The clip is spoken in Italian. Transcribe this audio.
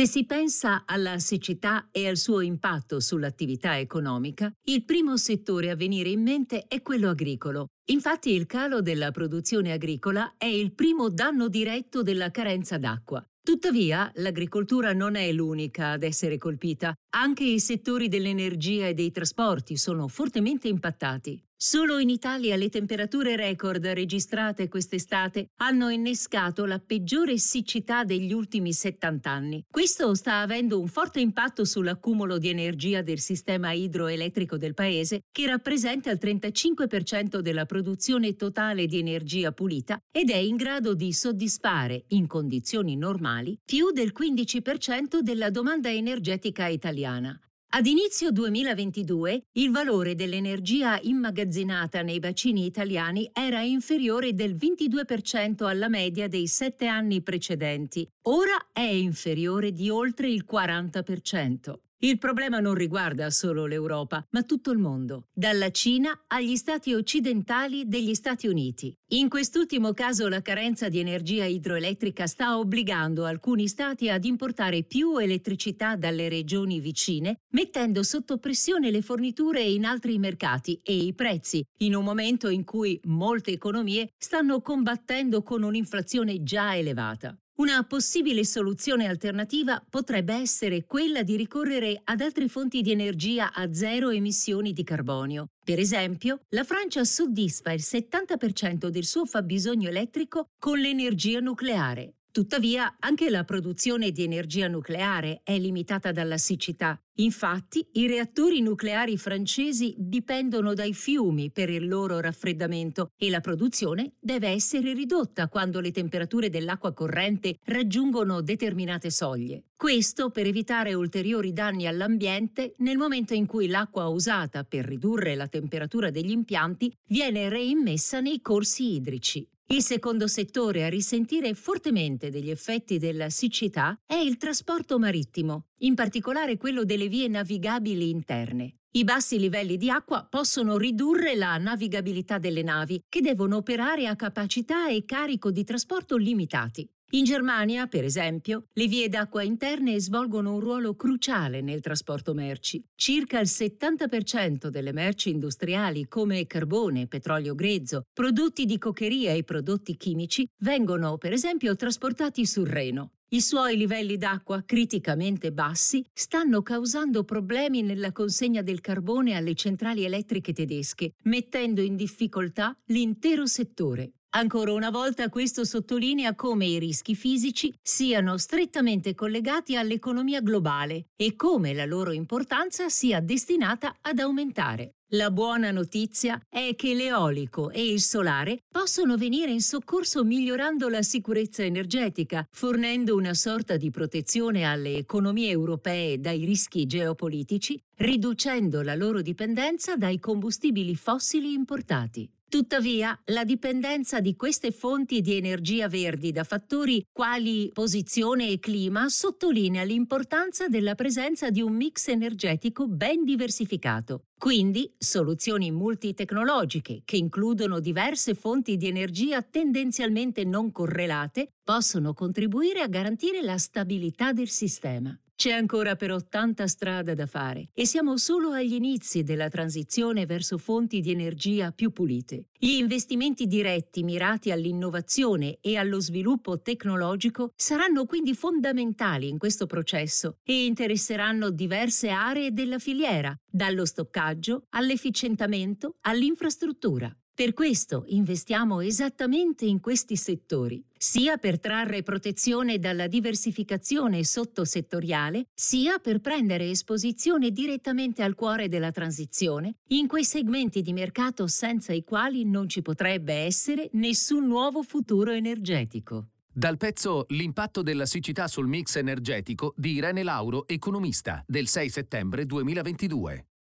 Se si pensa alla siccità e al suo impatto sull'attività economica, il primo settore a venire in mente è quello agricolo. Infatti il calo della produzione agricola è il primo danno diretto della carenza d'acqua. Tuttavia, l'agricoltura non è l'unica ad essere colpita. Anche i settori dell'energia e dei trasporti sono fortemente impattati. Solo in Italia le temperature record registrate quest'estate hanno innescato la peggiore siccità degli ultimi 70 anni. Questo sta avendo un forte impatto sull'accumulo di energia del sistema idroelettrico del paese, che rappresenta il 35% della produzione totale di energia pulita ed è in grado di soddisfare, in condizioni normali, più del 15% della domanda energetica italiana. Ad inizio 2022 il valore dell'energia immagazzinata nei bacini italiani era inferiore del 22% alla media dei sette anni precedenti, ora è inferiore di oltre il 40%. Il problema non riguarda solo l'Europa, ma tutto il mondo, dalla Cina agli stati occidentali degli Stati Uniti. In quest'ultimo caso la carenza di energia idroelettrica sta obbligando alcuni stati ad importare più elettricità dalle regioni vicine, mettendo sotto pressione le forniture in altri mercati e i prezzi, in un momento in cui molte economie stanno combattendo con un'inflazione già elevata. Una possibile soluzione alternativa potrebbe essere quella di ricorrere ad altre fonti di energia a zero emissioni di carbonio. Per esempio, la Francia soddisfa il 70% del suo fabbisogno elettrico con l'energia nucleare. Tuttavia, anche la produzione di energia nucleare è limitata dalla siccità. Infatti, i reattori nucleari francesi dipendono dai fiumi per il loro raffreddamento e la produzione deve essere ridotta quando le temperature dell'acqua corrente raggiungono determinate soglie. Questo per evitare ulteriori danni all'ambiente nel momento in cui l'acqua usata per ridurre la temperatura degli impianti viene reimmessa nei corsi idrici. Il secondo settore a risentire fortemente degli effetti della siccità è il trasporto marittimo, in particolare quello delle vie navigabili interne. I bassi livelli di acqua possono ridurre la navigabilità delle navi, che devono operare a capacità e carico di trasporto limitati. In Germania, per esempio, le vie d'acqua interne svolgono un ruolo cruciale nel trasporto merci. Circa il 70% delle merci industriali come carbone, petrolio grezzo, prodotti di coccheria e prodotti chimici vengono, per esempio, trasportati sul Reno. I suoi livelli d'acqua criticamente bassi stanno causando problemi nella consegna del carbone alle centrali elettriche tedesche, mettendo in difficoltà l'intero settore. Ancora una volta questo sottolinea come i rischi fisici siano strettamente collegati all'economia globale e come la loro importanza sia destinata ad aumentare. La buona notizia è che l'eolico e il solare possono venire in soccorso migliorando la sicurezza energetica, fornendo una sorta di protezione alle economie europee dai rischi geopolitici, riducendo la loro dipendenza dai combustibili fossili importati. Tuttavia, la dipendenza di queste fonti di energia verdi da fattori quali posizione e clima sottolinea l'importanza della presenza di un mix energetico ben diversificato. Quindi, soluzioni multitecnologiche che includono diverse fonti di energia tendenzialmente non correlate possono contribuire a garantire la stabilità del sistema. C'è ancora però tanta strada da fare e siamo solo agli inizi della transizione verso fonti di energia più pulite. Gli investimenti diretti mirati all'innovazione e allo sviluppo tecnologico saranno quindi fondamentali in questo processo e interesseranno diverse aree della filiera, dallo stoccaggio all'efficientamento all'infrastruttura. Per questo investiamo esattamente in questi settori, sia per trarre protezione dalla diversificazione sottosettoriale, sia per prendere esposizione direttamente al cuore della transizione, in quei segmenti di mercato senza i quali non ci potrebbe essere nessun nuovo futuro energetico. Dal pezzo L'impatto della siccità sul mix energetico di Irene Lauro, economista, del 6 settembre 2022.